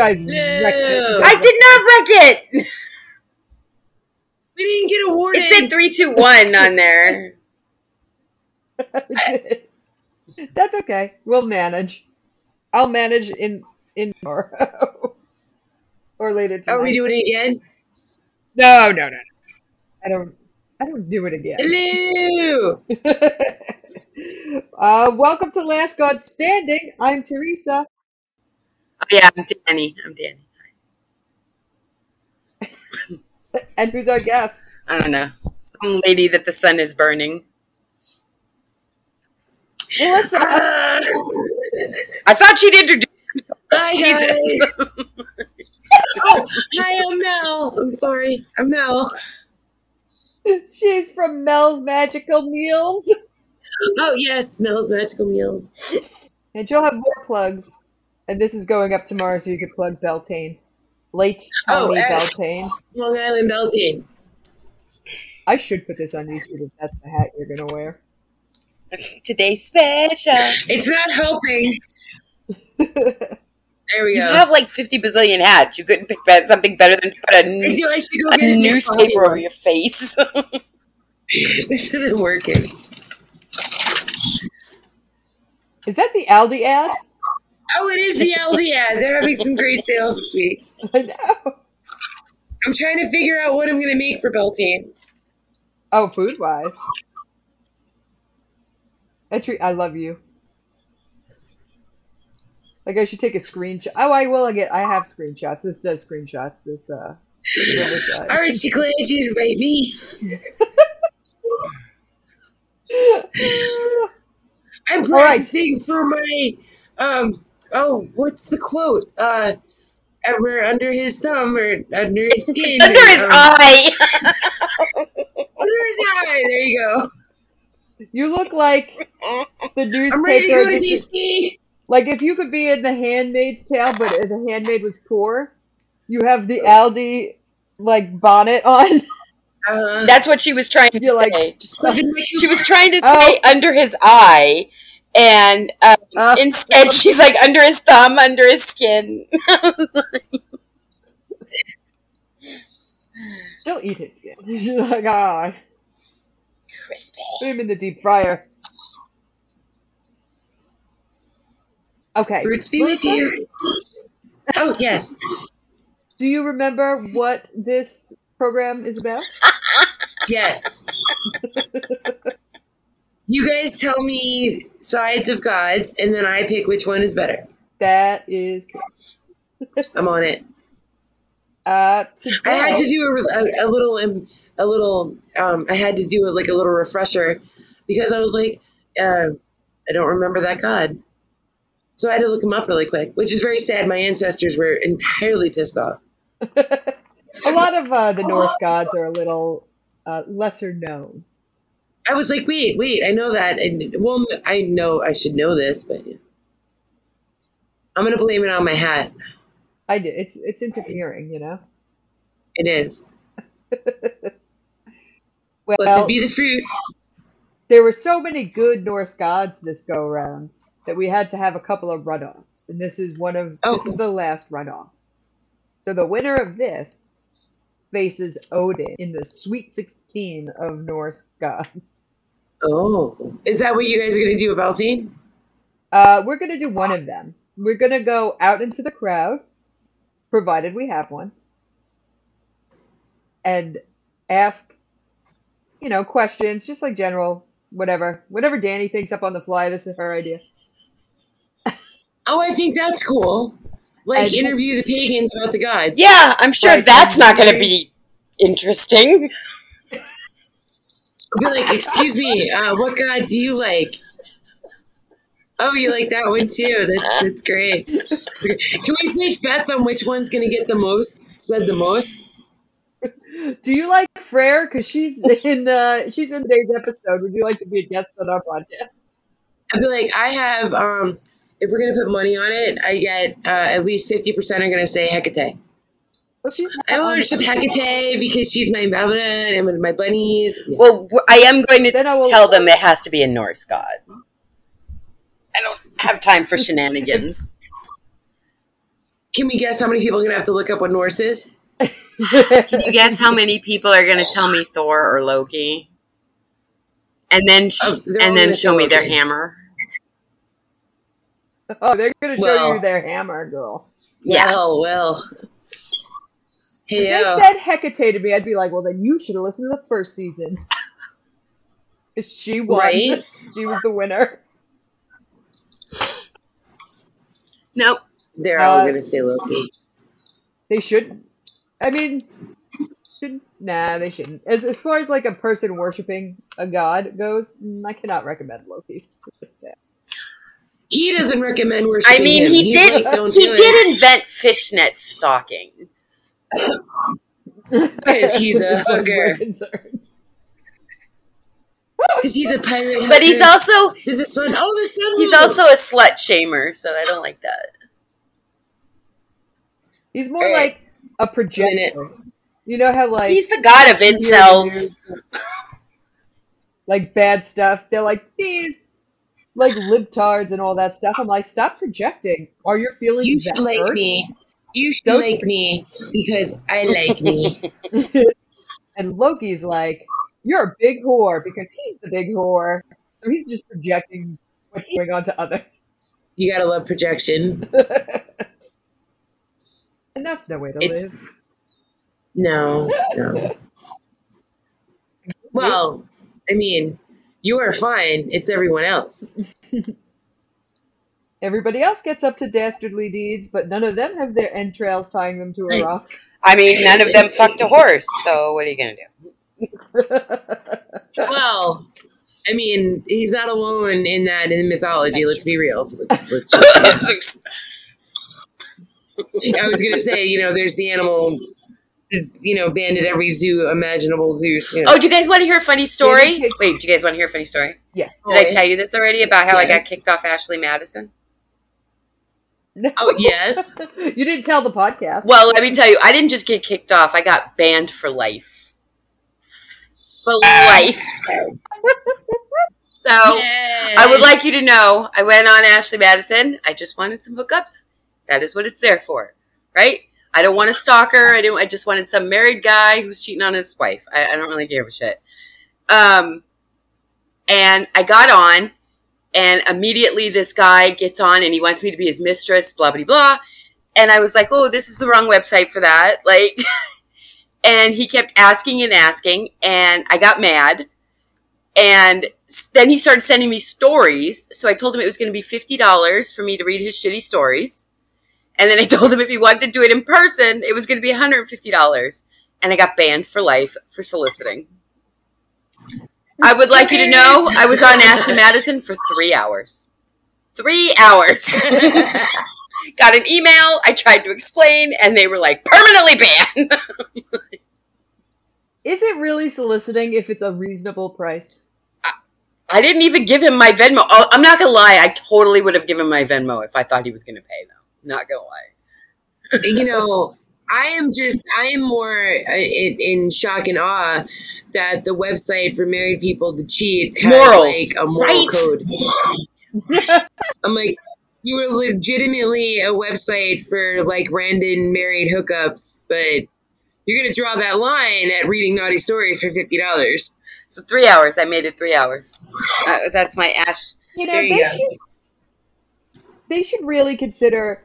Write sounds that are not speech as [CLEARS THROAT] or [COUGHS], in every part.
guys wrecked it. I did not wreck it. We didn't get a awarded. It said three, two, one on there. [LAUGHS] It did. That's okay. We'll manage. I'll manage in in tomorrow [LAUGHS] or later tonight. Are we doing it again? no, no, no, no. I don't. I don't do it again. Hello. [LAUGHS] uh, welcome to Last God Standing. I'm Teresa. Oh, yeah, I'm Danny. I'm Danny. [LAUGHS] And who's our guest? I don't know. Some lady that the sun is burning. Melissa. Ah, I thought she'd introduce Hi Jesus. guys. [LAUGHS] Oh, hi, I'm Mel. I'm sorry. I'm Mel. She's from Mel's Magical Meals. Oh yes, Mel's Magical Meals. And she'll have more plugs. And this is going up tomorrow so you could plug Beltane. Late Oh, Tommy eh. Beltane. Long Island Beltane. I should put this on YouTube if that's the hat you're going to wear. [LAUGHS] Today's special. It's not helping. [LAUGHS] There we You go. You have like 50 bazillion hats. You couldn't pick something better than put a, I n- feel go a a newspaper over your face. [LAUGHS] This isn't working. Is that the Aldi ad? Oh, it is the Aldi. They're having some great sales this week. [LAUGHS] I know. I'm trying to figure out what I'm going to make for Beltane. Oh, food wise. I treat. I love you. Like I should take a screenshot. Oh, I will. I get. I have screenshots. This does screenshots. This uh. Aren't you glad you invite me? [LAUGHS] I'm All right. practicing for my um. Oh, what's the quote? Uh, ever under his thumb or under his [LAUGHS] skin? Under his um, eye. [LAUGHS] Under his eye. There you go. You look like the newspaper. I'm ready to go newspaper. to DC. Like if you could be in The Handmaid's Tale, but if the handmaid was poor, you have the Aldi like bonnet on. [LAUGHS] Uh, That's what she was trying to You're like- say. like She was trying to Oh. say under his eye, and um, Uh, instead she's like under his thumb, under his skin. [LAUGHS] she'll eat his skin. She's like, ah, Crispy. put him in the deep fryer. Okay. Roots be with Melissa, you. Oh yes. [LAUGHS] Do you remember what this program is about? [LAUGHS] Yes. You guys tell me sides of gods, and then I pick which one is better. That is correct. I'm on it. Uh, I had to do a, a, a little, um, a little. Um, I had to do it like a little refresher because I was like, uh, I don't remember that god, so I had to look him up really quick, which is very sad. My ancestors were entirely pissed off. [LAUGHS] a lot of uh, the Norse gods are a little uh, lesser known. I was like, wait, wait, I know that, and well, I know I should know this, but I'm gonna blame it on my hat. I did. It's it's interfering, you know. It is. [LAUGHS] Well, Blessed be the fruit. there were so many good Norse gods this go around that we had to have a couple of runoffs, and this is one of Oh. this is the last runoff. So the winner of this faces Odin in the Sweet Sixteen of Norse gods. Oh, is that what you guys are gonna do about Beltane? Uh, we're gonna do one of them. We're gonna go out into the crowd, provided we have one, and ask, you know, questions, just like general, whatever, whatever Danny thinks up on the fly. This is her idea. Oh, I think that's cool. Like And- interview the pagans about the gods. Yeah, I'm sure Right. that's not going to be interesting. Be like, excuse me, uh, what god do you like? Oh, you like that one too. That's that's great. That's great. Can we place bets on which one's gonna get the most said the most? Do you like Frere? Because she's in uh, she's in today's episode. Would you like to be a guest on our podcast? I'd be like, I have um if we're gonna put money on it, I get uh, at least fifty percent are gonna say Hecate. Well, I not on worship Hecate because she's my mother and one of my bunnies. Yeah. Well, I am going to will tell them it has to be a Norse god. I don't have time for shenanigans. [LAUGHS] Can we guess how many people are gonna have to look up what Norse is? Can you guess how many people are going to tell me Thor or Loki? And then sh- Oh, and then show say me their hammer. [LAUGHS] Oh, they're gonna show Well- you their hammer, girl. Yeah. Well, well. Hey, If yo. they said Hecate to me, I'd be like, well, then you should have listened to the first season. [LAUGHS] she won. Right? [LAUGHS] She was the winner. Nope. They're all Uh, gonna say Loki. They should. I mean, should nah, they shouldn't. As as far as like a person worshiping a god goes, mm, I cannot recommend Loki for this task. He doesn't recommend worshiping I mean, him. he He's did. like, Don't he do did invent fishnet stockings. Because [LAUGHS] he's a As far as we're hooker. Because he's a pirate. But he's also Did the sun? Oh, the sun. he's moved. also a slut shamer, so I don't like that. He's more Alright. like a projector. You know how like He's the god of incels. like bad stuff. They're like these like libtards and all that stuff. I'm like, stop projecting. Are your feelings You that should like hurt? me. You should Don't- like me because I like me. [LAUGHS] And Loki's like, you're a big whore because he's the big whore. So he's just projecting what he's on to others. You gotta love projection. [LAUGHS] and that's no way to It's- live. No, no. [LAUGHS] Well, I mean, you are fine. It's everyone else. [LAUGHS] Everybody else gets up to dastardly deeds, but none of them have their entrails tying them to a rock. I mean, none of them fucked a horse. So what are you gonna do? [LAUGHS] Well, I mean, he's not alone in that in mythology. Let's be real. Let's, let's just, [LAUGHS] I was gonna say, you know, there's the animal, is you know, banned at every zoo imaginable zoo. You know. oh, do you guys want to hear a funny story? Yeah, Wait, do you guys want to hear a funny story? yes. Did I tell you this already about how I got kicked off Ashley Madison? Oh yes. [LAUGHS] you didn't tell the podcast. Well, let me tell you, I didn't just get kicked off. I got banned for life. For life. So I would like you to know I went on Ashley Madison. I just wanted some hookups. That is what it's there for, right? I don't want a stalker. I don't. I just wanted some married guy who's cheating on his wife. I, I don't really give a shit. Um, and I got on, and immediately this guy gets on, and he wants me to be his mistress. Blah blah blah. And I was like, "Oh, this is the wrong website for that." [LAUGHS] Like, and he kept asking and asking, and I got mad. And then he started sending me stories. So I told him it was going to be $50 for me to read his shitty stories. And then I [LAUGHS] told him if he wanted to do it in person, it was going to be $150. And I got banned for life for soliciting. I would like you to know I was on Ashley [LAUGHS] Madison for three hours. Three hours. [LAUGHS] got an email. I tried to explain, and they were like, permanently banned. Is it really soliciting if it's a reasonable price? I didn't even give him my Venmo. Oh, I'm not gonna lie. I totally would have given my Venmo if I thought he was gonna pay. Though, not gonna lie. you know, [LAUGHS] I am just, I am more uh, in, in shock and awe that the website for married people to cheat has Morals. like a moral Right. code. [LAUGHS] I'm like, you were legitimately a website for like random married hookups, but you're gonna draw that line at reading naughty stories for fifty dollars. So three hours. I made it three hours. Uh, that's my Ash. You know, There you they go. should they should really consider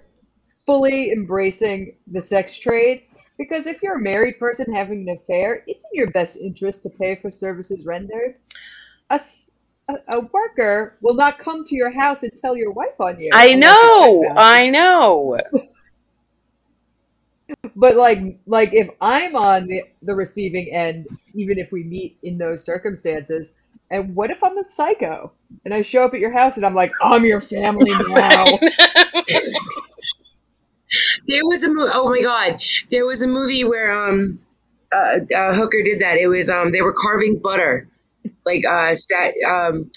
fully embracing the sex trade because if you're a married person having an affair, it's in your best interest to pay for services rendered. A a worker will not come to your house and tell your wife on you. I know. it's check bound. I know. [LAUGHS] But like like if I'm on the the receiving end, even if we meet in those circumstances, and what if I'm a psycho and I show up at your house and I'm like, I'm your family [LAUGHS] now. [LAUGHS] There was a movie. Oh my god, there was a movie where um, uh, uh, Hooker did that. It was um, they were carving butter, like uh, stat um.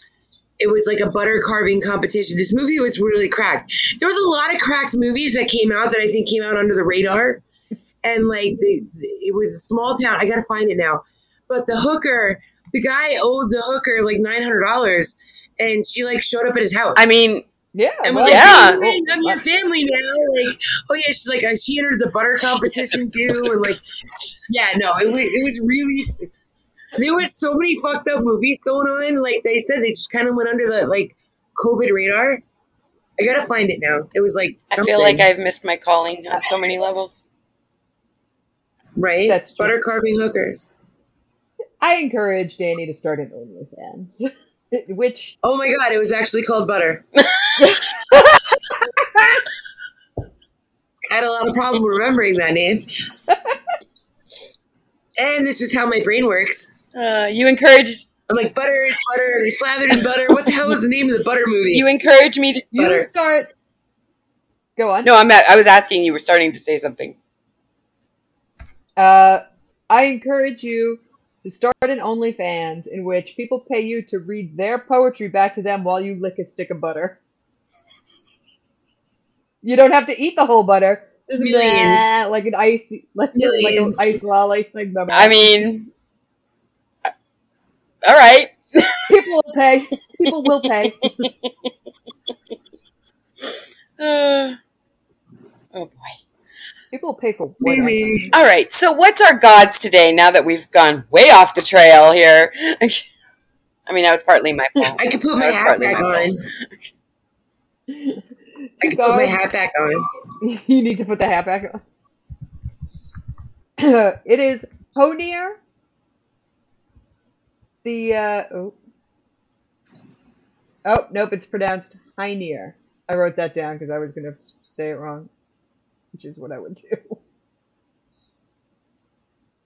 It was like a butter carving competition. This movie was really cracked. There was a lot of cracked movies that came out that I think came out under the radar, and like the, the it was a small town. I gotta find it now. But the hooker, the guy owed the hooker like nine hundred dollars, and she like showed up at his house. I mean, Yeah. And was well, Yeah. like, hey, I'm your family now. Like, oh yeah, she's like, I she entered the butter [LAUGHS] competition too, and like, yeah, no, it was, it was really. There was so many fucked up movies going on. Like they said, they just kind of went under the like COVID radar. I gotta find it now. It was like I feel like I've missed my calling on so many levels. right. That's true. butter carving hookers. I encourage Danny to start an OnlyFans, [LAUGHS] which Oh my god, it was actually called butter. [LAUGHS] I had a lot of problem remembering that name. and this is how my brain works. Uh, you encourage I'm like, butter, it's butter, they slathered in butter. What the hell is the name of the butter movie? you encourage me to. you Butter. start. Go on. No, I'm. At, I was asking. You were starting to say something. Uh, I encourage you to start an OnlyFans in which people pay you to read their poetry back to them while you lick a stick of butter. You don't have to eat the whole butter. Just Millions. like an ice, like, like an ice lolly. Like. I mean, uh, all right. people will pay. People will pay. [LAUGHS] Uh, oh boy. People pay for whatever. Maybe. All right. So, what's our gods today? Now that we've gone way off the trail here. [LAUGHS] I mean, that was partly my fault. I could put my hat back my on. [LAUGHS] I could put my hat back on. [LAUGHS] you need to put the hat back on. [CLEARS THROAT] it is Honir. The uh, oh. oh nope, it's pronounced Heinir. I wrote that down because I was going to say it wrong, which is what I would do.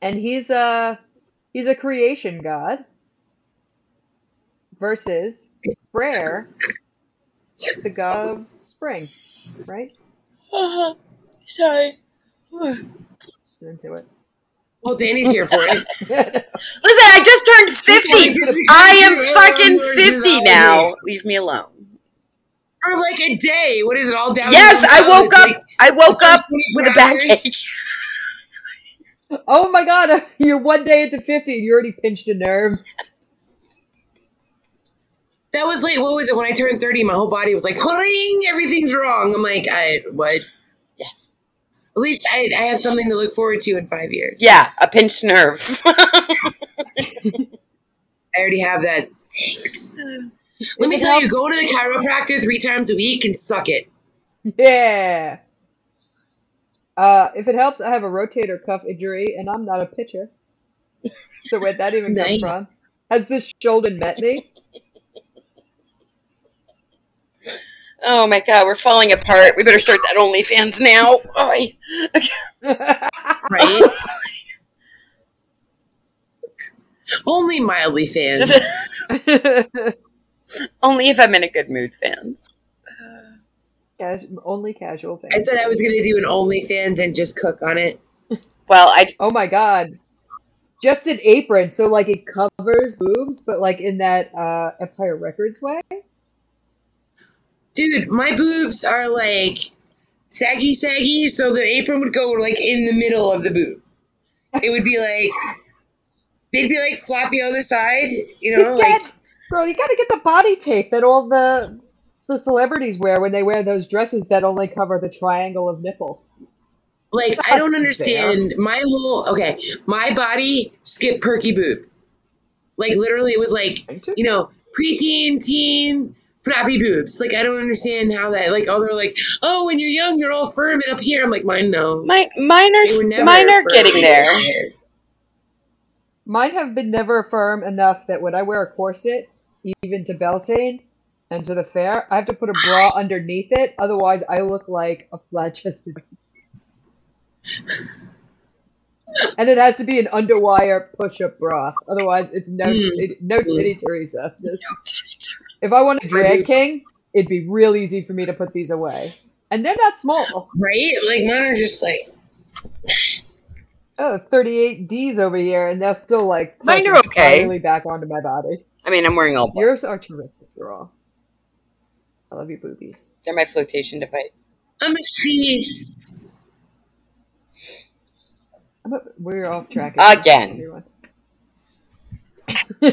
And he's a he's a creation god versus Sprayer, the god of spring, right? Uh, sorry. Into it. Well, Danny's here for it. [LAUGHS] Listen, I just turned 50. I am fucking 50 now. Leave me alone. For like a day. What is it all down? Yes, to I woke college, up. I woke up with a 24 backache. [LAUGHS] Oh my god, [LAUGHS] you're one day into 50 and you already pinched a nerve. That was like, what was it? When I turned 30, my whole body was like, "Ring, everything's wrong. I'm like, I, what? Yes. At least I, I have something to look forward to in five years. Yeah, a pinched nerve. [LAUGHS] I already have that. Thanks. Let me it tell you, go to the chiropractor three times a week and suck it. Yeah. Uh, if it helps, I have a rotator cuff injury and I'm not a pitcher. [LAUGHS] So where'd that even Nice. come from? Has this shoulder met me? oh my god, we're falling apart. We better start that OnlyFans now. Oy. Right? [LAUGHS] Only mildly fans. [LAUGHS] [LAUGHS] Only if I'm in a good mood, fans. Cas- only casual fans. I said I was going to do an OnlyFans and just cook on it. Well, I Oh my god. Just an apron, so like it covers boobs, but like in that uh, Empire Records way. Dude, my boobs are like saggy, saggy, so the apron would go like in the middle of the boob. It would be like, they'd be like floppy on the side, you know, You like, get, girl, you gotta get the body tape that all the the celebrities wear when they wear those dresses that only cover the triangle of nipple. like I don't understand. My whole, okay, my body skipped perky boob. Like literally, it was like, you know, preteen, teen, flappy boobs. Like I don't understand how that. Like oh, they're like, oh, when you're young, you're all firm and up here. I'm like, mine no. my mine are They were never mine are getting there. Mine have been never firm enough that when I wear a corset, even to Beltane and to the fair, I have to put a bra underneath it. Otherwise, I look like a flat-chested. and it has to be an underwire push-up bra. Otherwise, it's no Mm. tit- no titty Teresa. If I want a drag king, it'd be real easy for me to put these away. And they're not small. Right? Like mine are just like. Oh, 38 Ds over here, and they're still like Mine are pressing okay. back onto my body. I mean, I'm wearing all black. Yours are terrific, girl. I love your boobies. They're my flotation device. I'm a C. I'm a, we're off track Again. [LAUGHS]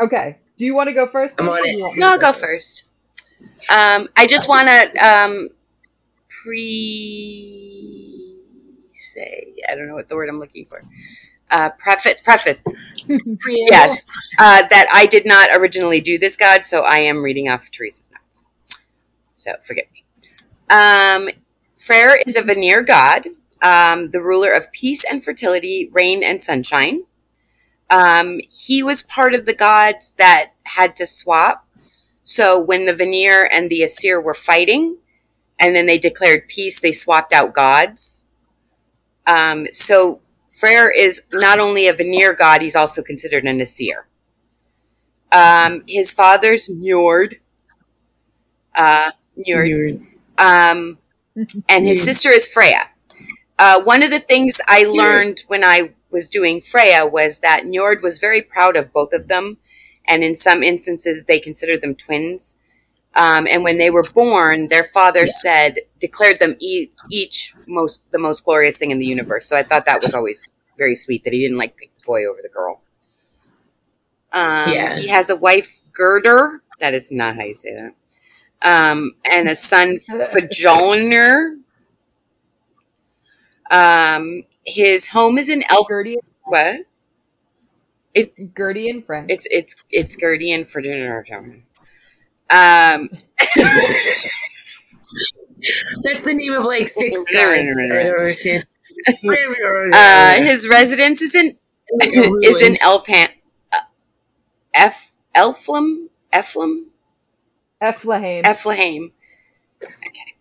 okay, Do you want to go first? I'm on it. you want me No, I'll go first. Um, I just want to um, pre say, I don't know what the word I'm looking for. Uh, preface, preface, [LAUGHS] yes, uh, that I did not originally do this, God, so I am reading off Teresa's notes. So forgive me. Um, Freyr is a Vanir god, um, the ruler of peace and fertility, rain and sunshine. Um, he was part of the gods that had to swap. So when the Vanir and the Asir were fighting, and then they declared peace, they swapped out gods. Um, so Freyr is not only a Vanir god, he's also considered an Asir. Um, his father's Njord. Uh, Njord. Weird. Um, and his sister is Freya. Uh, one of the things I learned when I was doing Freya was that Njord was very proud of both of them, and in some instances they considered them twins. Um, and when they were born, their father said declared them e- each most the most glorious thing in the universe. So I thought that was always very sweet that he didn't like pick the boy over the girl. Um, Yeah. He has a wife, Gerder. That is not how you say that. Um, and a son, [LAUGHS] Fajolner. Um, his home is in Elf. Gertie, What? Gertie and friend. It's it's it's Gertie and Fajolner. Um, [LAUGHS] That's the name of like six guys. I don't understand. [LAUGHS] uh, his residence is in [LAUGHS] is in ruin. Elfham, uh, F Elflam, Eflam, Eflahaim. Eflahaim. Okay,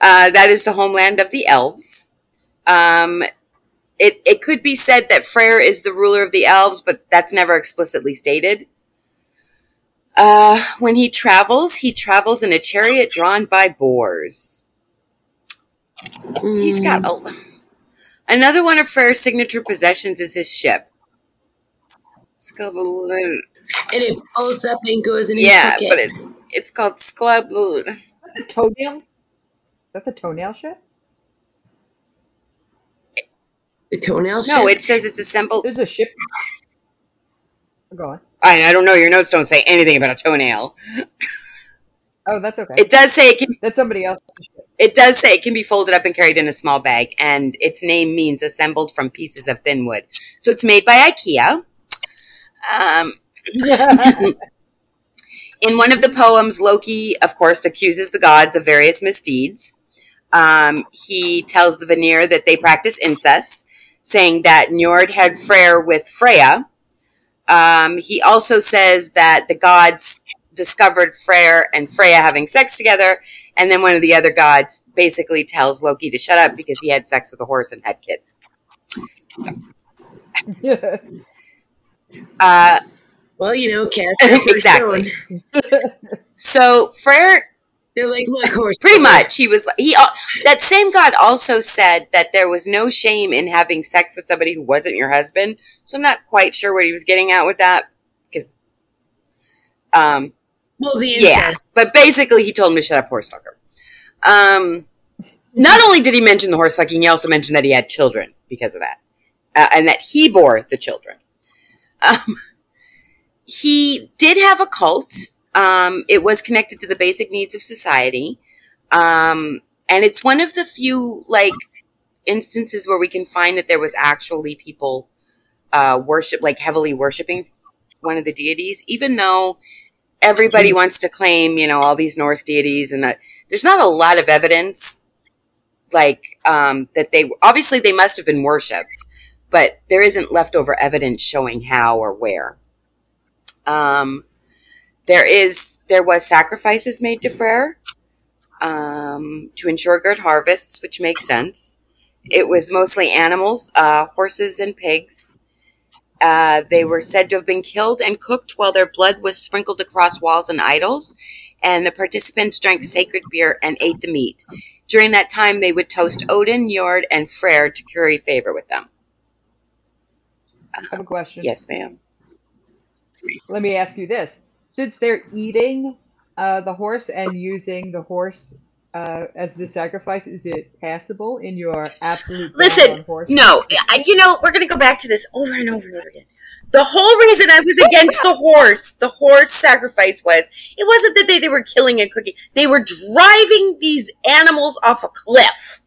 uh, that is the homeland of the elves. Um, it it could be said that Freyr is the ruler of the elves, but that's never explicitly stated. Uh, when he travels, he travels in a chariot drawn by boars. He's got Mm. a, another one of Freyr's signature possessions is his ship. Scub- and it folds up and goes in Yeah, pocket. but it's it's called Sclub. the toenails? Is that the toenail ship? the toenail ship? No, ship? it says it's assembled. There's a ship. Go on. I, I don't know. Your notes don't say anything about a toenail. Oh, that's okay. It does say it can. That's somebody else's. It does say it can be folded up and carried in a small bag, and its name means assembled from pieces of thin wood. So it's made by IKEA. Um, [LAUGHS] in one of the poems, Loki, of course, accuses the gods of various misdeeds. Um, he tells the Vanir that they practice incest, saying that Njord had Freyr with Freya. Um, he also says that the gods discovered Freyr and Freya having sex together, and then one of the other gods basically tells Loki to shut up because he had sex with a horse and had kids. [LAUGHS] Uh, well, you know, cast [LAUGHS] Exactly. so Freyr They're like, look, horse. pretty much. He was he that same god also said that there was no shame in having sex with somebody who wasn't your husband. So i'm not quite sure what he was getting at with that because um Well, the yeah but basically he told him to shut up horse fucker. Um not only did he mention the horse fucking he also mentioned that he had children because of that uh, and that he bore the children. Um, he did have a cult um, it was connected to the basic needs of society. Um, and it's one of the few like instances where we can find that there was actually people uh, worship like heavily worshiping one of the deities even though everybody wants to claim you know all these norse deities and that there's not a lot of evidence like um, that they obviously they must have been worshipped but there isn't leftover evidence showing how or where. Um, there is there was sacrifices made to Freyr um, to ensure good harvests, which makes sense. It was mostly animals, uh, horses and pigs. Uh, they were said to have been killed and cooked while their blood was sprinkled across walls and idols, and the participants drank sacred beer and ate the meat. During that time, they would toast Odin, Njord, and Freyr to curry favor with them. I have a question. Yes, ma'am. Let me ask you this: since they're eating uh, the horse and using the horse uh, as the sacrifice? Is it passable in your absolute Listen, horse? no, I, you know we're gonna go back to this over and over and over again. The whole reason I was against the horse, the horse sacrifice was it wasn't that they, they were killing and cooking; they were driving these animals off a cliff.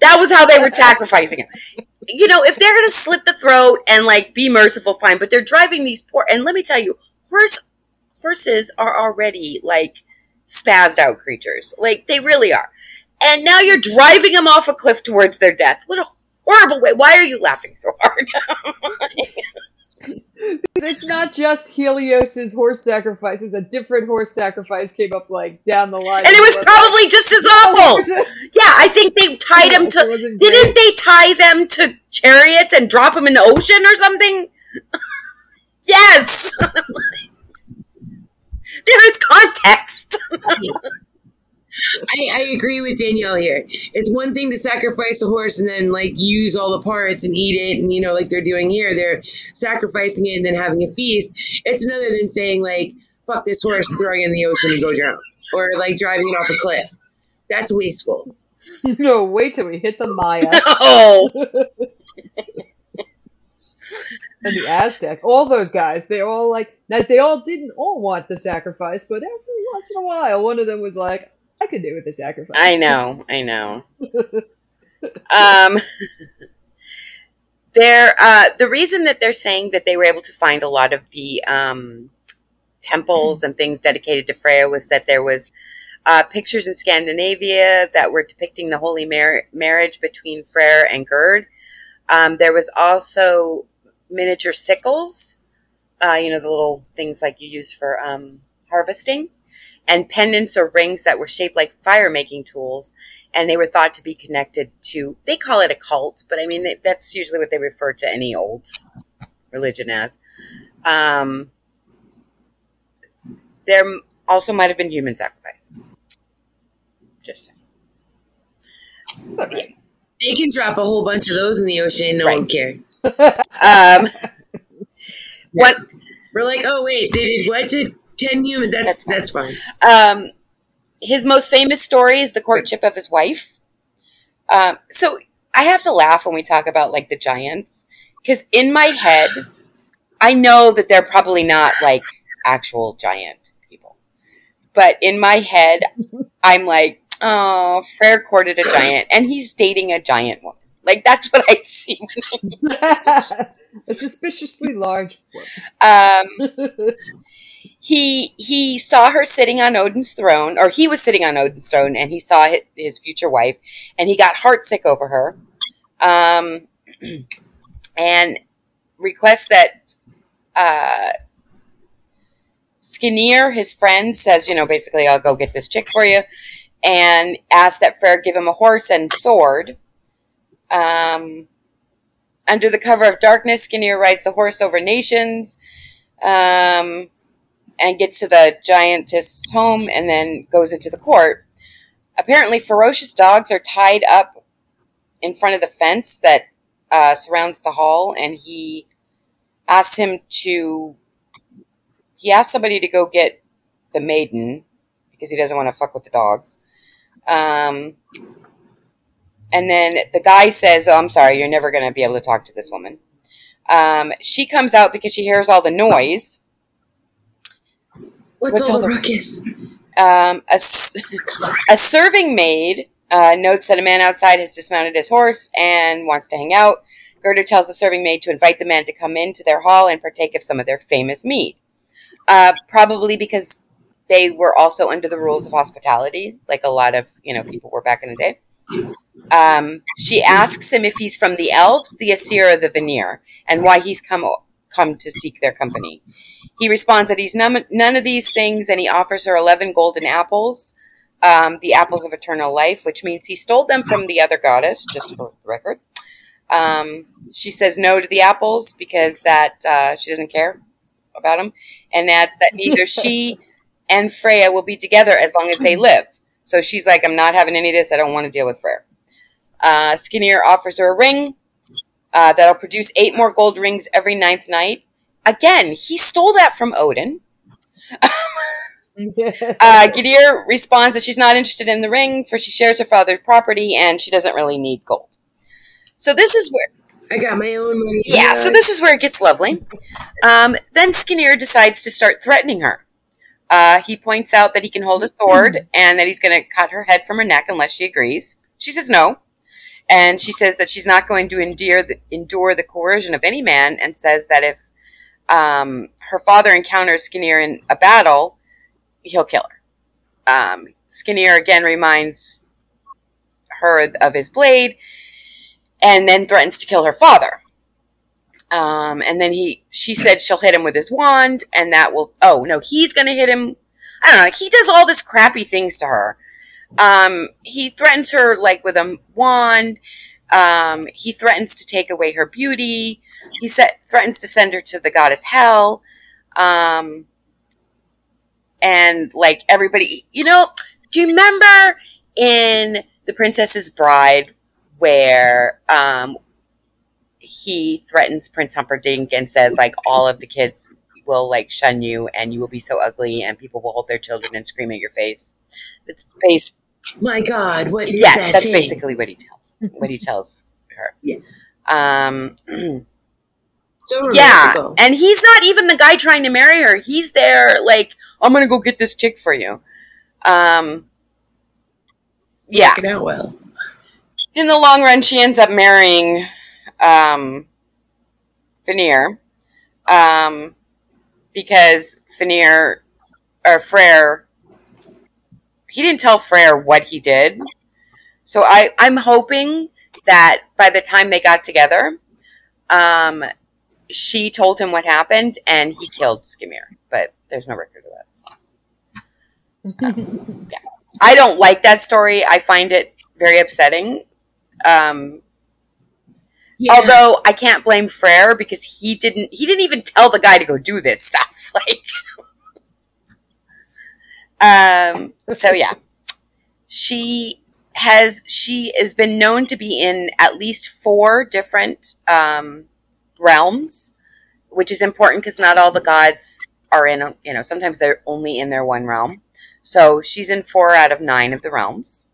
That was how they were sacrificing it. You know, if they're gonna slit the throat and like be merciful, fine. But they're driving these poor. And let me tell you, horse horses are already like spazzed out creatures. Like they really are. And now you're driving them off a cliff towards their death. What a horrible way. Why are you laughing so hard? [LAUGHS] it's not just Helios's horse sacrifices. A different horse sacrifice came up like down the line. and it was probably just as [LAUGHS] awful. Yeah, I think they tied them It to. Didn't they tie them to chariots and drop them in the ocean or something? [LAUGHS] yes. [LAUGHS] there is context. I, I agree with Danielle here. It's one thing to sacrifice a horse and then like use all the parts and eat it, and you know, like they're doing here, they're sacrificing it and then having a feast. It's another than saying like, "Fuck this horse," throwing it in the ocean and go drown, or like driving it off a cliff. That's wasteful. [LAUGHS] no, wait till we hit the Maya [LAUGHS] oh, and the Aztec. All those guys, they all like that. They all didn't all want the sacrifice, but every once in a while, one of them was like, "I could do with the sacrifice." I know, I know. um, they're uh, the reason that they're saying that they were able to find a lot of the um, temples and things dedicated to Freya was that there was uh, pictures in Scandinavia that were depicting the holy mar- marriage between Freyr and Gerd. Um, there was also miniature sickles, uh, you know, the little things like you use for um, harvesting, and pendants or rings that were shaped like fire making tools. And they were thought to be connected to, they call it a cult, but I mean, that- that's usually what they refer to any old religion as. Um, there also might have been human sacrifices. Just saying. Okay. They can drop a whole bunch of those in the ocean, no Right. one would care. Um, what We're like, oh wait, they did what? Did ten humans? That's That's fine. that's fine. Um, his most famous story is the courtship of his wife. Um, so I have to laugh when we talk about like the giants because in my head, I know that they're probably not like actual giant people, but in my head, I'm like, oh, Freyr courted a giant and he's dating a giant woman. Like that's what I see. [LAUGHS] a suspiciously large. Um, [LAUGHS] he he saw her sitting on Odin's throne, or he was sitting on Odin's throne, and he saw his, his future wife, and he got heartsick over her, um, [CLEARS THROAT] and requests that uh, Skinner, his friend, says, you know, basically, I'll go get this chick for you, and asks that Freyr give him a horse and sword. Um, under the cover of darkness, Skinnier rides the horse over nations um, and gets to the giantess' home and then goes into the court. Apparently, ferocious dogs are tied up in front of the fence that uh, surrounds the hall, and he asks him to. He asks somebody to go get the maiden because he doesn't want to fuck with the dogs. Um, and then the guy says, "Oh, I'm sorry, you're never going to be able to talk to this woman." Um, she comes out because she hears all the noise. What's, What's all all the ruckus? Um, a, [LAUGHS] a serving maid uh, notes that a man outside has dismounted his horse and wants to hang out. Gerda tells the serving maid to invite the man to come into their hall and partake of some of their famous meat. Uh, probably because they were also under the rules of hospitality, like a lot of you know people were back in the day. Um, she asks him if he's from the elves, the Asir, or the Vanir, and why he's come come to seek their company. He responds that he's none, none of these things, and he offers her 11 golden apples, um, the apples of eternal life, which means he stole them from the other goddess, just for the record. Um, she says no to the apples because that uh, she doesn't care about them, and adds that neither she [LAUGHS] and Freya will be together as long as they live. So she's like, I'm not having any of this. I don't want to deal with Freya. Uh, Skinner offers her a ring uh, that'll produce eight more gold rings every ninth night. Again, he stole that from Odin. [LAUGHS] Uh, Gidir responds that she's not interested in the ring, for she shares her father's property and she doesn't really need gold. So this is where I got my own money. yeah, so this is where it gets lovely. Um, then Skinner decides to start threatening her. Uh, he points out that he can hold a sword and that he's going to cut her head from her neck unless she agrees. She says no. And she says that she's not going to endure the, endure the coercion of any man and says that if um, her father encounters Skinner in a battle, he'll kill her. Um, Skinner again reminds her of his blade and then threatens to kill her father. Um, and then he, she said she'll hit him with his wand, and that will. Oh no, he's gonna hit him. I don't know. He does all this crappy things to her. Um, he threatens her like with a wand. Um, he threatens to take away her beauty. He set, threatens to send her to the goddess Hell. Um, and like everybody, you know, do you remember in The Princess's Bride where um, he threatens Prince Humperdinck and says like all of the kids will like shun you and you will be so ugly and people will hold their children and scream at your face. That's face. My God, what Yes, that that's thing? basically what he tells. What he tells her. Yeah. Um. so Yeah, and he's not even the guy trying to marry her. He's there like I'm gonna go get this chick for you. Um. Yeah. Working out well. in the long run, she ends up marrying um, Fenir um, because Fenir or Freyr, he didn't tell Freyr what he did. So I, I'm hoping that by the time they got together, um, she told him what happened and he killed Skimir. But there's no record of that. So. [LAUGHS] I don't like that story. I find it very upsetting. Um, Yeah. Although I can't blame Freyr because he didn't he didn't even tell the guy to go do this stuff. [LAUGHS] Like um so yeah. She has she has been known to be in at least four different um realms, which is important because not all the gods are in you know, sometimes they're only in their one realm. So she's in four out of nine of the realms.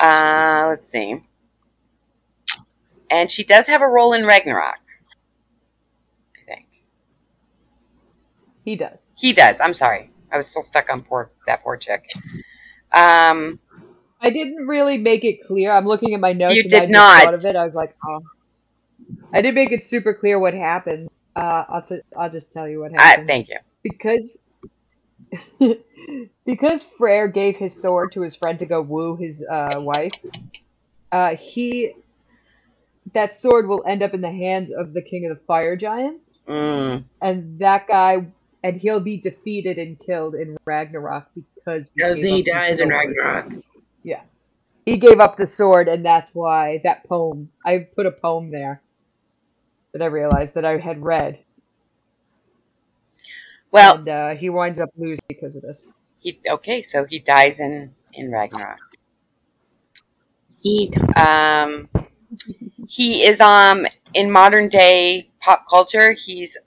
Uh let's see and she does have a role in Ragnarok. I think He does. he does. I'm sorry, I was still stuck on poor that poor chick. Um, I didn't really make it clear. I'm looking at my notes. You did I not. Thought of it. I was like, oh. I didn't make it super clear what happened. Uh, I'll t- I'll just tell you what I, happened. thank you. because [LAUGHS] because Freyr gave his sword to his friend to go woo his uh, wife. Uh, he that sword will end up in the hands of the king of the fire giants, Mm, and that guy, and he'll be defeated and killed in Ragnarok because he, he dies in Ragnarok. Yeah, He gave up the sword, and that's why that poem. I put a poem there that I realized that I had read, well, and uh, he winds up losing because of this. he okay. So he dies in in Ragnarok. He Um, he is um in modern day pop culture. He's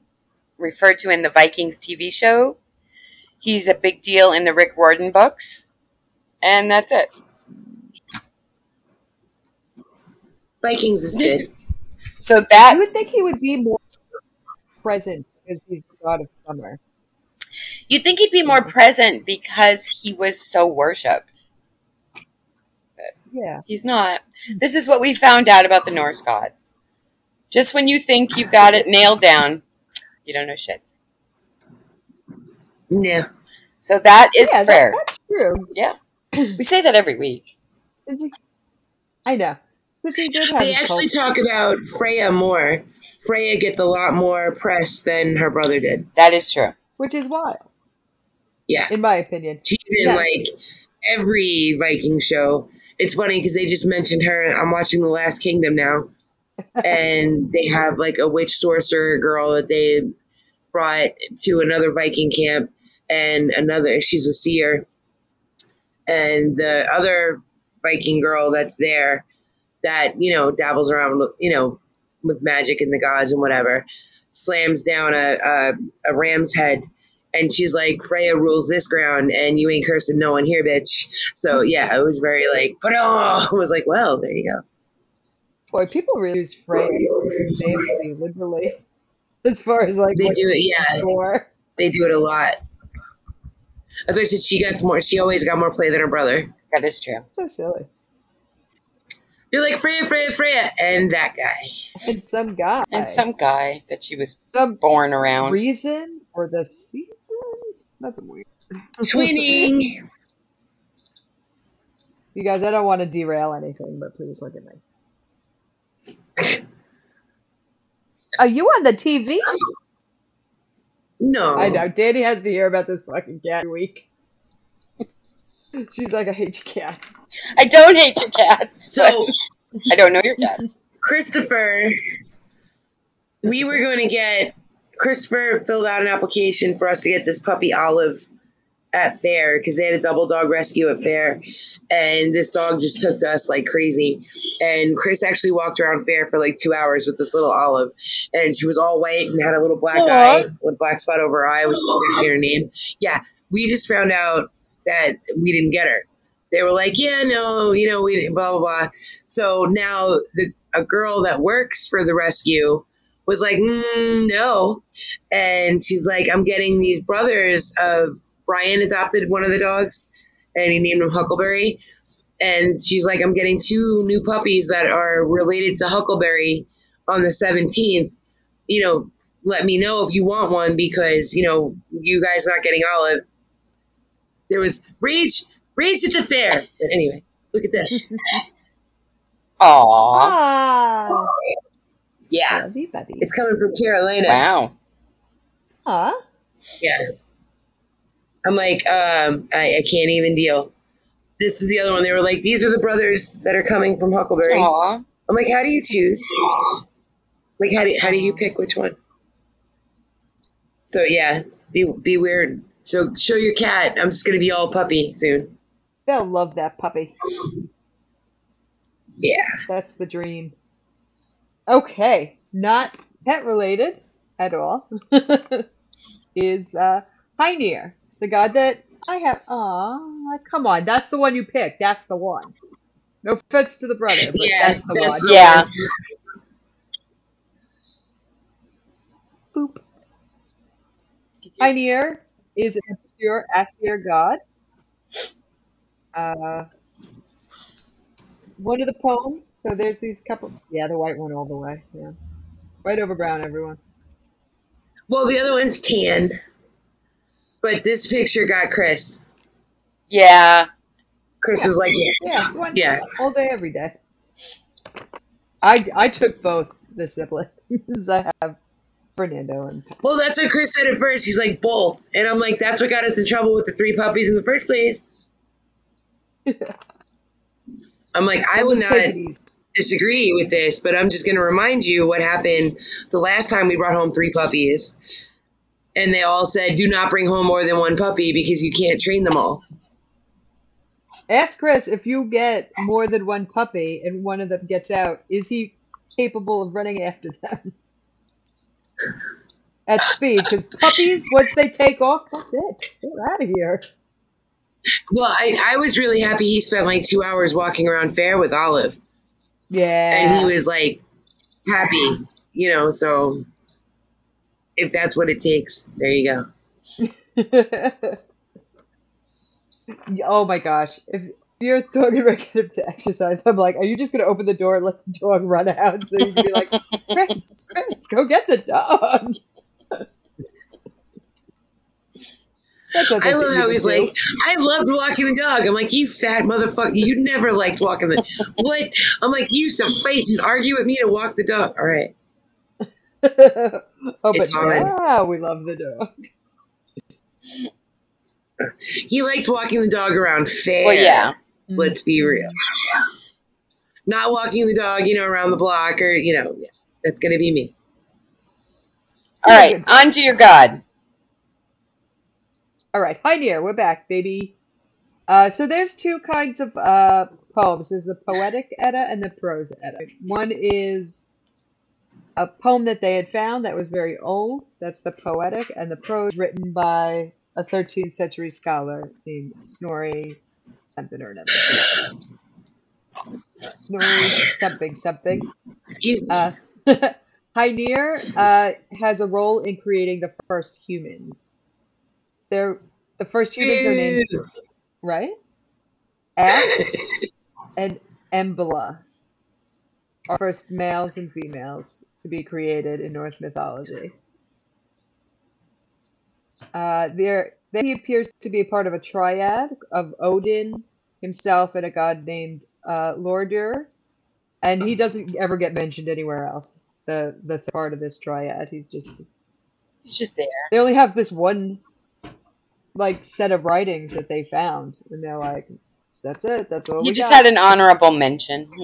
referred to in the Vikings TV show. He's a big deal in the Rick Riordan books, and that's it. Vikings is good. So that You would think he would be more present because he's the god of summer. You'd think he'd be more present because he was so worshipped. Yeah. He's not. This is what we found out about the Norse gods. Just when you think you've got it nailed down, you don't know shit. No. So that is yeah, fair. that, that's true. yeah. We say that every week. I know. Did have They actually cult- talk about Freya more. Freya gets a lot more press than her brother did. That is true. which is wild, Yeah. in my opinion. She's in Yeah. like every Viking show. It's funny because they just mentioned her. I'm watching The Last Kingdom now, [LAUGHS] and they have like a witch sorcerer girl that they brought to another Viking camp, and another she's a seer, and the other Viking girl that's there that you know dabbles around, with, you know, with magic and the gods and whatever, slams down a a, a ram's head And she's like, Freya rules this ground, and you ain't cursing no one here, bitch. So yeah, it was very like, but oh, I was like, well, there you go. Boy, people really use Freya pretty liberally as far as like They do it, yeah. for. They do it a lot. As I said, she gets more. She always got more play than her brother. That is true. So silly. You're like Freya, Freya, Freya, and that guy. And some guy, And some guy that she was some born around. reason for the season. That's weird. [LAUGHS] Twinning. You guys, I don't want to derail anything, but please look at me. Are you on the TV? No. I know. Danny has to hear about this fucking cat week. She's like, I hate your cats. I don't hate your cats. So [LAUGHS] I don't know your cats. Christopher, we were going to get Christopher filled out an application for us to get this puppy Olive at fair because they had a double dog rescue at fair, and this dog just took to us like crazy. And Chris actually walked around fair for like two hours with this little Olive, and she was all white and had a little black Aw. eye, with black spot over her eye, which is her name. Yeah, we just found out that we didn't get her. They were like, yeah, no, you know, we didn't, blah blah blah. So now the a girl that works for the rescue was like, mm, no, and she's like, I'm getting these brothers of Brian adopted one of the dogs, and he named him Huckleberry. And she's like, I'm getting two new puppies that are related to Huckleberry on the 17th. You know, let me know if you want one because you know you guys not getting Olive. There was rage, rage at the fair. But anyway, look at this. [LAUGHS] Aw. Ah, Yeah, buddy, buddy. it's coming from Carolina. Wow. Huh? Yeah. I'm like, um, I, I can't even deal. This is the other one. They were like, these are the brothers that are coming from Huckleberry. Aw. I'm like, how do you choose? Like, how do how do you pick which one? So yeah, be be weird. So show your cat. I'm just gonna be all puppy soon. They'll love that puppy. Yeah. That's the dream. Okay, not pet related at all. [LAUGHS] is uh Hynir, the god that I have. Aw, come on, that's the one you picked. That's the one. No offense to the brother, but Yeah, that's the that's one. Yeah. Boop. Hynir is an obscure Asir god. Uh, one of the poems. So there's these couple. Yeah, the white one all the way. Yeah, white over brown, everyone. Well, the other one's tan, but this picture got Chris. Yeah. Chris was like, yeah. Yeah, one, Yeah. all day, every day. I I took both the siblings. [LAUGHS] I have Fernando and Well, that's what Chris said at first. He's like, both. And I'm like, that's what got us in trouble with the three puppies in the first place. [LAUGHS] I'm like, I will not disagree with this, but I'm just going to remind you what happened the last time we brought home three puppies. And they all said, do not bring home more than one puppy because you can't train them all. Ask Chris if you get more than one puppy and one of them gets out, is he capable of running after them at speed? Because puppies, once they take off, that's it. They're out of here. Well, I, I was really happy he spent like two hours walking around fair with Olive. Yeah. And he was like happy, you know, so if that's what it takes, there you go. [LAUGHS] oh my gosh. If you're dog and get him to exercise, I'm like, are you just going to open the door and let the dog run out so you can be like, [LAUGHS] Chris, Chris, go get the dog? That sounds I love how he's do. like, I loved walking the dog. I'm like, you fat motherfucker, you never liked walking the [LAUGHS] what? I'm like, you used to fight and argue with me to walk the dog. All right. [LAUGHS] oh, but It's on. now we love the dog. He liked walking the dog around fair. Well, yeah. Let's be mm-hmm. real. Not walking the dog, you know, around the block or, you know, yeah, that's going to be me. All right. On to your God. All right, hi dear, we're back, baby. Uh, so there's two kinds of uh, poems. There's the poetic Edda and the prose Edda. One is a poem that they had found that was very old. That's the poetic, and the prose written by a 13th century scholar named Snorri something or another. Snorri something something. Excuse me. Uh, [LAUGHS] Hynir uh, has a role in creating the first humans. They're the first humans are named right. Ass and Embla are first males and females to be created in Norse mythology. Uh, there, then he appears to be a part of a triad of Odin himself and a god named uh, Lordur, and he doesn't ever get mentioned anywhere else. The the part of this triad, he's just He's just there. they only have this one like set of writings that they found, and they're like, "That's it. That's all He we just got." had an honorable mention. [LAUGHS]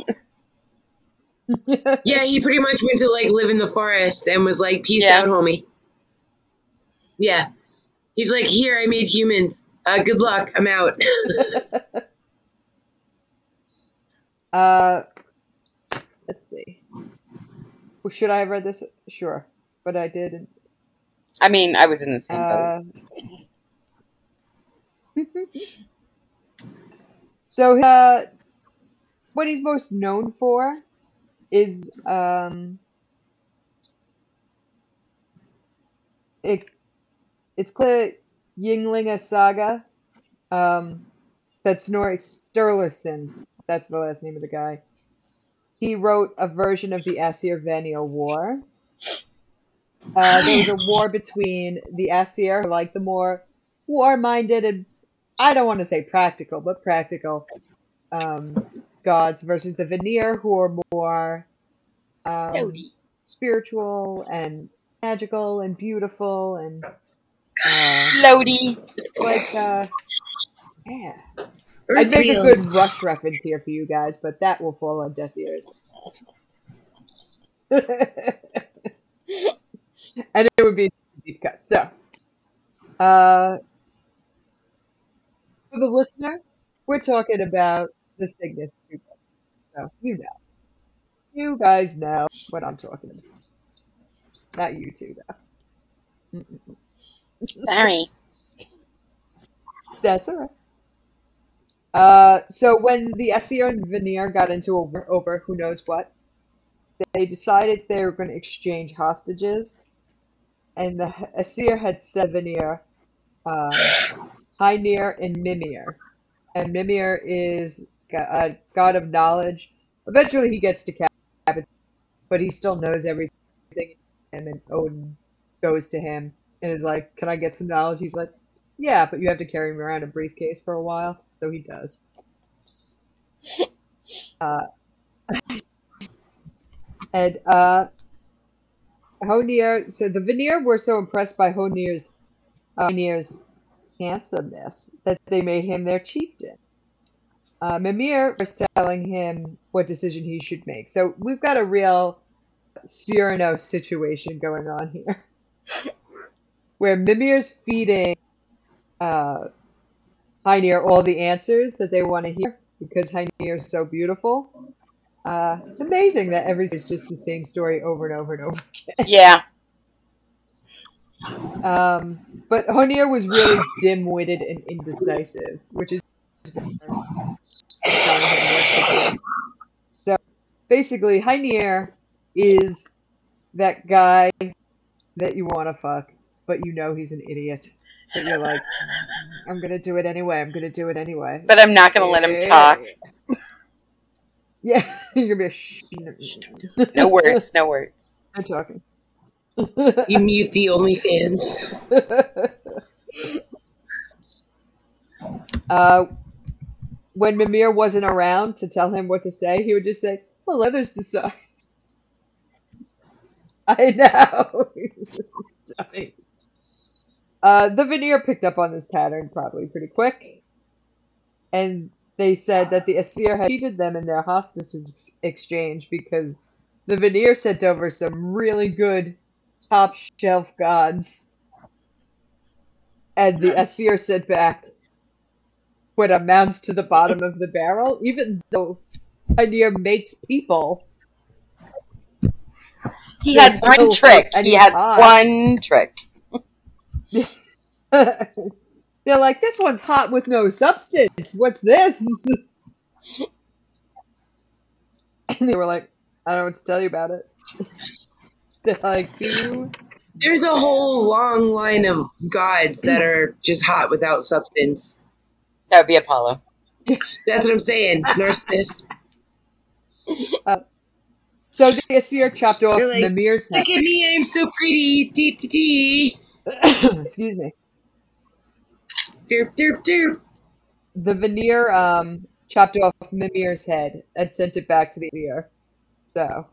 Yeah, he pretty much went to like live in the forest and was like, "Peace Yeah. out, homie." Yeah, he's like, "Here, I made humans. Uh, good luck. I'm out." [LAUGHS] [LAUGHS] Uh, let's see. Well, should I have read this? Sure, but I didn't. I mean, I was in the same boat. Uh, [LAUGHS] so, uh, what he's most known for is um, it, it's called the Ynglinga Saga. Um, that's Snorri Sturluson. That's the last name of the guy. He wrote a version of the Asir Vanir War. Uh, there was a war between the Asir, like the more war-minded and I don't want to say practical, but practical um, gods versus the Vanir who are more um, spiritual and magical and beautiful and uh, Floaty. like uh, yeah. I'd make a good rush reference here for you guys, but that will fall on deaf ears. [LAUGHS] and it would be a deep cut. So, uh, for the listener, we're talking about the Cygnus 2 books. So, you know. You guys know what I'm talking about. Not you two, though. Mm-mm. Sorry. [LAUGHS] That's all right. Uh, so when the Aesir and Vanir got into over, over who knows what, they decided they were going to exchange hostages, and the Aesir had said Vanir, um, Hynir and Mimir, and Mimir is a god of knowledge. Eventually, he gets decapitated, but he still knows everything. And then Odin goes to him and is like, "Can I get some knowledge?" He's like, "Yeah, but you have to carry him around a briefcase for a while." So he does. [LAUGHS] Uh, [LAUGHS] and uh, Honir, so the Vanir were so impressed by Honir's uh, Honir's handsomeness that they made him their chieftain. Uh, Mimir was telling him what decision he should make. So we've got a real Cyrano situation going on here, [LAUGHS] where Mimir's feeding uh, Hynir all the answers that they want to hear because Hynir is so beautiful. Uh, it's amazing that every is just the same story over and over and over again. Yeah. Um, but Honir was really dim-witted and indecisive, which is so basically Hynir is that guy that you want to fuck, but you know he's an idiot. But you're like, I'm gonna do it anyway. I'm gonna do it anyway. But I'm not going to let him talk. Yeah, [LAUGHS] you're gonna be a shh. No words. No words. I'm talking. [LAUGHS] You mute the OnlyFans. [LAUGHS] uh, when Mimir wasn't around to tell him what to say, he would just say, "Well, others decide." [LAUGHS] I know. Uh, the Vanir picked up on this pattern probably pretty quick, and they said that the Asir had cheated them in their hostage ex- exchange because the Vanir sent over some really good top shelf gods, and the Asir sent back what amounts to the bottom of the barrel, even though Hynir makes people. He had one trick. He had hot. one trick. They're like, this one's hot with no substance. What's this? [LAUGHS] And they were like, I don't know what to tell you about it. [LAUGHS] They're like, two. There's a whole long line of gods that are just hot without substance. That would be Apollo. That's what I'm saying. Narcissus. So the Asir chopped off They're like, Mimir's head. Look at me, I'm so pretty. Dee, dee, dee. [COUGHS] Excuse me. Derp, derp, derp. The Vanir um, chopped off Mimir's head and sent it back to the Asir. So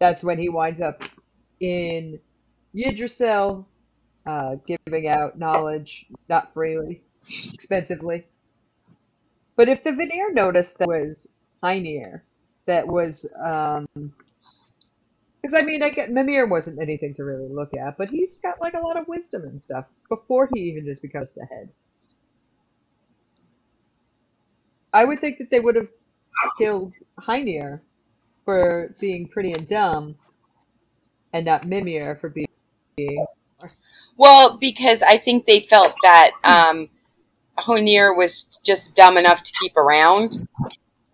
that's when he winds up in Yggdrasil, uh, giving out knowledge, not freely, expensively. But if the Vanir noticed that was Heinir, that was, um, because I mean, I get Mimir wasn't anything to really look at, but he's got like a lot of wisdom and stuff before he even just becomes the head. I would think that they would have killed Heinir for being pretty and dumb, and not Mimir for being. Well, because I think they felt that um, Honir was just dumb enough to keep around.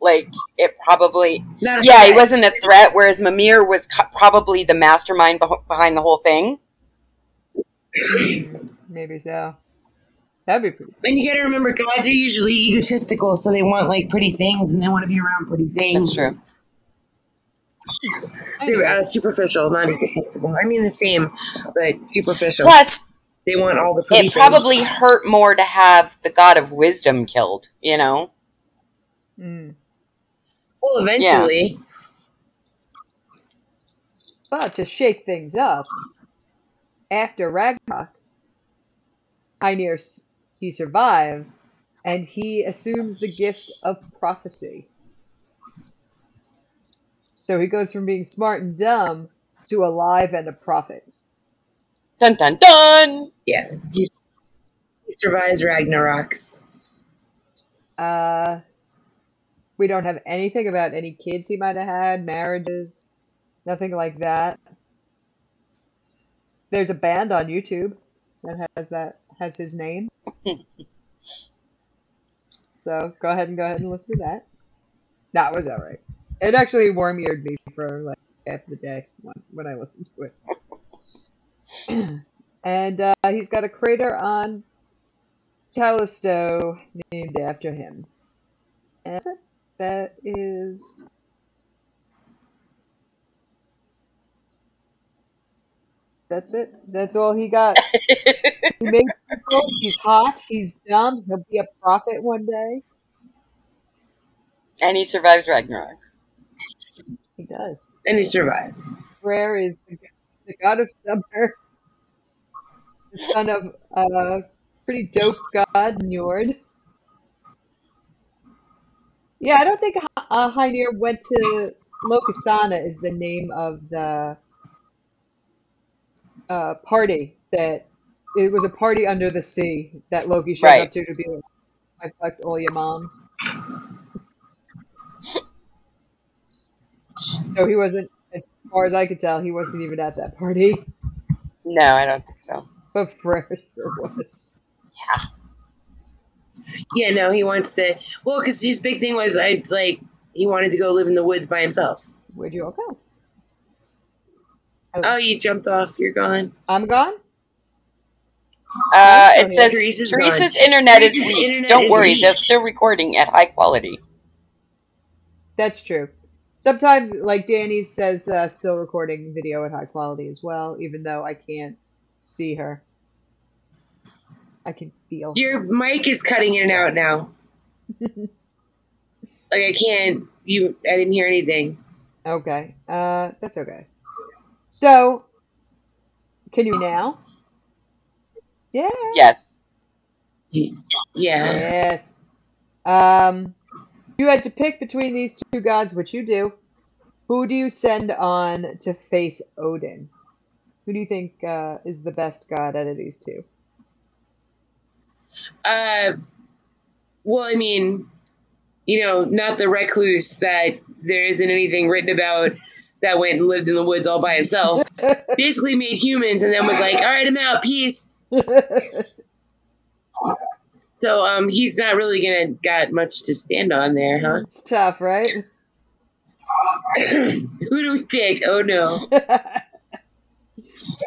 Like it probably, Not a yeah, he wasn't a threat. Whereas Mimir was co- probably the mastermind beh- behind the whole thing. Maybe so. That'd be pretty. And you gotta remember, gods are usually egotistical, so they want like pretty things and they want to be around pretty things. That's true. They're uh, superficial, not egotistical. I mean the same, but superficial. Plus, They want all the pretty it probably things. hurt more to have the god of wisdom killed. You know. Mm. Well, eventually. But to shake things up, after Ragnarok, Heinir s- he survives, and he assumes the gift of prophecy. So he goes from being smart and dumb to alive and a prophet. Dun dun dun. Yeah. He, he survives Ragnarok's. Uh, we don't have anything about any kids he might have had, marriages, nothing like that. There's a band on YouTube that has that has his name. [LAUGHS] so go ahead and go ahead and listen to that. That was alright. It actually worm eared me for like half the day when, when I listened to it. [CLEARS THROAT] and uh, he's got a crater on Callisto named after him. And that's it. That is. That's it. That's all he got. [LAUGHS] he made people. He's hot. He's dumb. He'll be a prophet one day. And he survives Ragnarok. He does. And he survives. Freyr is the, god of summer, the son of a pretty dope god, Njord. Yeah, I don't think uh, Heinir went to Lokasenna is the name of the uh, party that it was a party under the sea that Loki showed Right. up to to be like, I fucked all your moms. So he wasn't, as far as I could tell, he wasn't even at that party. No, I don't think so. But Freyr sure was. Yeah, Yeah, no, he wants to. Well, because his big thing was, I like, he wanted to go live in the woods by himself. Where'd you all go? Oh, you jumped off. You're gone. I'm gone? Uh, Okay. it says Teresa's Teresa's, gone. internet is weak. internet Don't is worry, weak. they're still recording at high quality. That's true. Sometimes, like Danny says, uh, still recording video at high quality as well, even though I can't see her. I can feel. Your mic is cutting in and out now. [LAUGHS] like I can't. You. I didn't hear anything. Okay. Uh, that's okay. So, can you now? Yeah. Yes. Yeah. Yes. Um, you had to pick between these two gods, which you do. Who do you send on to face Odin? Who do you think uh, is the best god out of these two? Uh. Well, I mean, you know, not the recluse that there isn't anything written about that went and lived in the woods all by himself. [LAUGHS] Basically made humans and then was like, all right, I'm out, peace. [LAUGHS] So um, he's not really gonna got much to stand on there, huh? it's tough, right? [CLEARS THROAT] Who do we pick? Oh no. [LAUGHS]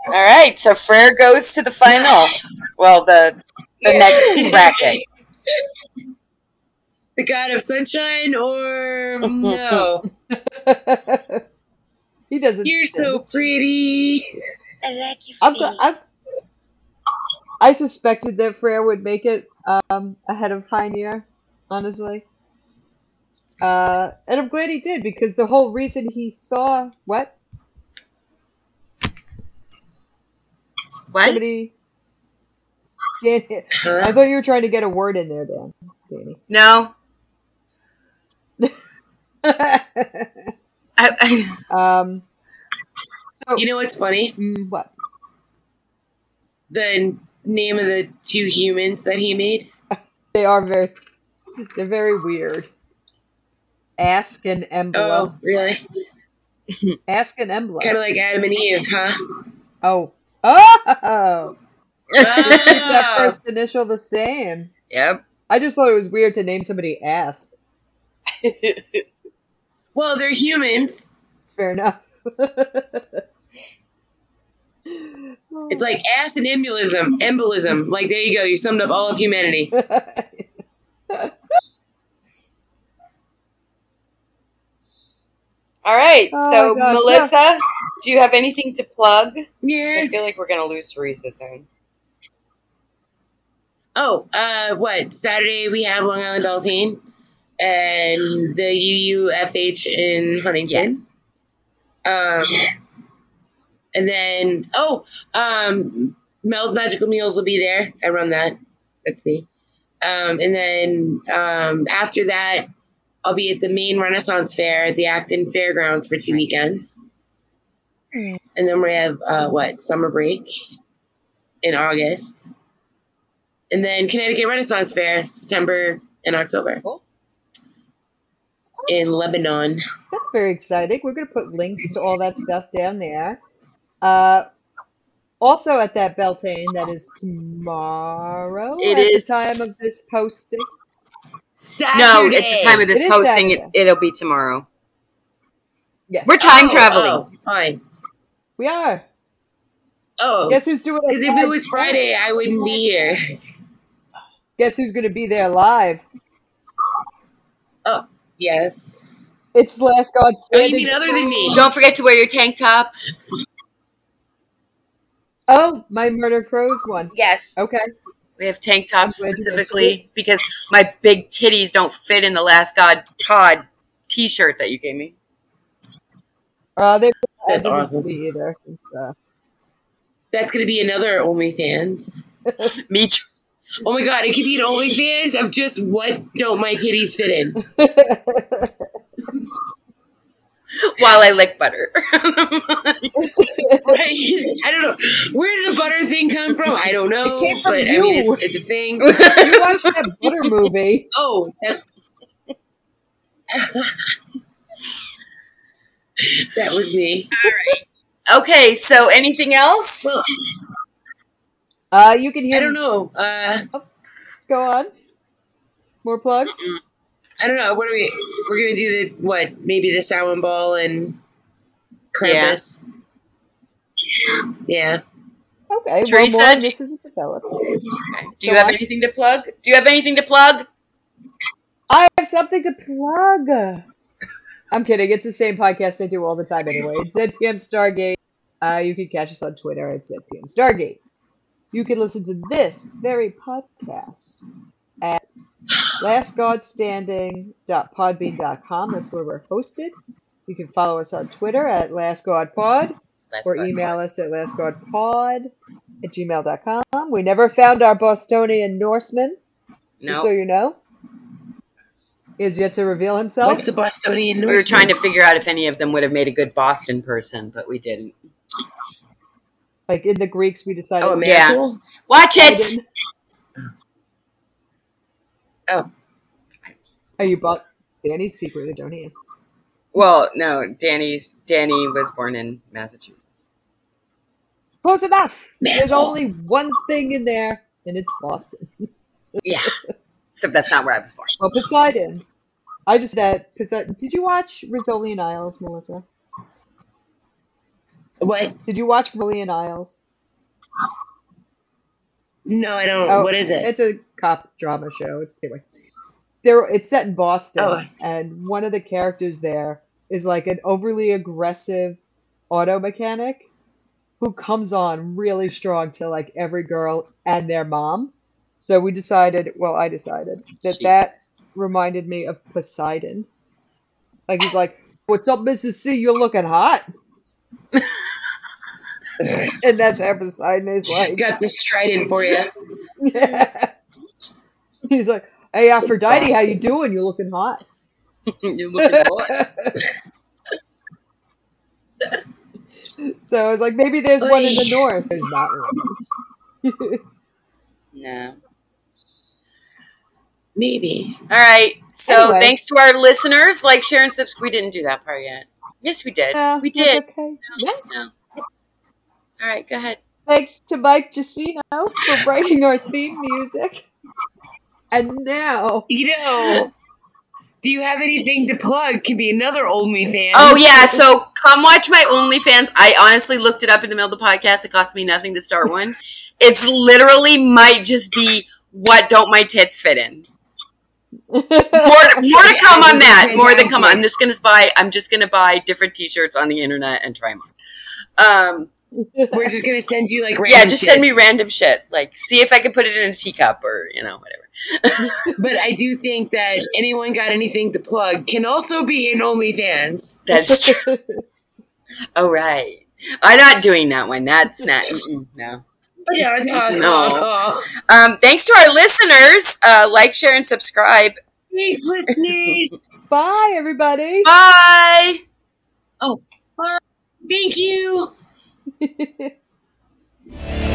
All right, so Freyr goes to the final. Well, the the next bracket. [LAUGHS] The god of sunshine or no? [LAUGHS] he doesn't. You're so pretty. I like your I'm, I'm, I suspected that Freyr would make it um, ahead of Heinir, honestly. Uh, and I'm glad he did because the whole reason he saw what What? somebody. [LAUGHS] Danny, I thought you were trying to get a word in there, Dan. Danny. No. [LAUGHS] I, I, um. So, You know what's funny? mm, what? The name of the two humans that he made. They are very. They're very weird. Ask and Embla. Oh, really? [LAUGHS] Ask and Embla. Kind of like Adam and Eve, huh? Oh. Oh! [LAUGHS] that Oh. first initial the same. yep. I just thought it was weird to name somebody Ask. [LAUGHS] Well, they're humans. It's fair enough. It's like ass and embolism. Embolism. Like there you go. You summed up all of humanity. [LAUGHS] All right, Oh so gosh, Melissa, do you have anything to plug? 'Cause I feel like we're gonna lose Teresa soon. Oh, uh, what? Saturday we have Long Island Dolphin and the UUFH in Huntington. Yes. Um, and then, oh, um, Mel's Magical Meals will be there. I run that. That's me. Um, and then um, after that, I'll be at the main Renaissance Fair at the Acton Fairgrounds for two Nice. weekends. And then we have, uh, what, summer break in August. And then Connecticut Renaissance Fair, September and October Cool. in Lebanon. That's very exciting. We're going to put links to all that stuff down there. Uh, also at that Beltane, that is tomorrow It at is- the time of this posting. Saturday. No, at the time of this It is posting, it, it'll be tomorrow. Yes, We're time Oh, traveling. Oh, fine. we are. Oh, Guess who's doing it? because if it was Friday, I wouldn't be here. Guess who's going to be there live? Oh, yes. It's Last God Oh, you mean other than me? Don't forget to wear your tank top. Oh, my Murder Crows one. Yes. Okay. We have tank tops I'm glad you specifically because my big titties don't fit in the Last God Pod t-shirt that you gave me. Uh, they That's doesn't awesome. be either. Since, uh, That's gonna be another OnlyFans. [LAUGHS] Me too. Oh my god, it could be an OnlyFans of just what don't my titties fit in. [LAUGHS] While I lick butter. [LAUGHS] I don't know. Where did the butter thing come from? I don't know. It came from but I mean, it's, it's a thing. you watched that Butter movie. [LAUGHS] Oh, that's. [LAUGHS] that was me. okay, so anything else? Well, Uh, you can hear. I don't know. Uh, Go on. More plugs. I don't know. What are we? We're gonna do the what? Maybe the Samhain Ball and Krampus. Yeah. yeah. Okay. Teresa, well, more do- this as it develops. Do you Go have on. anything to plug? Do you have anything to plug? I have something to plug. I'm kidding. It's the same podcast I do all the time anyway. It's ZPM Stargate. Uh, you can catch us on Twitter at ZPM Stargate. You can listen to this very podcast at lastgodstanding.podbean.com. That's where we're hosted. You can follow us on Twitter at lastgodpod That's or email us at lastgodpod at gmail.com. We never found our Bostonian Norseman, just so you know. He has yet to reveal himself. What's the Bostonian We were trying to figure out if any of them would have made a good Boston person, but we didn't. Like in the Greeks, we decided. Oh, a Yeah. Watch it! Oh. Are you bought Danny's secret, don't he? Well, no, Danny's Danny was born in Massachusetts. Close enough. There's only one thing in there, and it's Boston. Yeah, [LAUGHS] except that's not where I was born. Well, Poseidon. I just that Poseidon. Did you watch Rizzoli and Isles, Melissa? What? Did you watch Rizzoli and Isles? No, I don't. Oh, what is it? It's a cop drama show. It's anyway. There, it's set in Boston, Oh. and one of the characters there is like an overly aggressive auto mechanic who comes on really strong to like every girl and their mom. So we decided, well, I decided that that reminded me of Poseidon. Like he's like, "What's up, Mrs. C? You're looking hot," [LAUGHS] and that's how Poseidon is like. Got this trident for you. [LAUGHS] [LAUGHS] He's like, "Hey, It's Aphrodite, how you doing? You're looking hot." [LAUGHS] You're looking hot. [LAUGHS] so I was like, maybe there's one in the north. There's not one. No. Maybe. All right. So Anyway. thanks to our listeners. Like, share, and subscribe. We didn't do that part yet. Yes, we did. Yeah, we did. Okay. Yeah. No. All right. Go ahead. Thanks to Mike Giacino for writing our theme music. And now, You know, do you have anything to plug? Can be another OnlyFans. Oh yeah. So come watch my OnlyFans. I honestly looked it up in the middle of the podcast. It cost me nothing to start one. [LAUGHS] It's literally might just be what don't my tits fit in. More, more to come on that. More to come. On. I'm just gonna buy. I'm just gonna buy different T-shirts on the internet and try them on. Um, We're just gonna send you like yeah, just shit. send me random shit. Like, see if I can put it in a teacup or you know whatever. But I do think that anyone got anything to plug can also be in OnlyFans. That's true. oh right. I'm not doing that one. That's not. no. Yeah, No. Um, thanks to our listeners. Uh, like, share, and subscribe. Thanks, listeners. [LAUGHS] bye, everybody. Bye. Oh, thank you. [LAUGHS]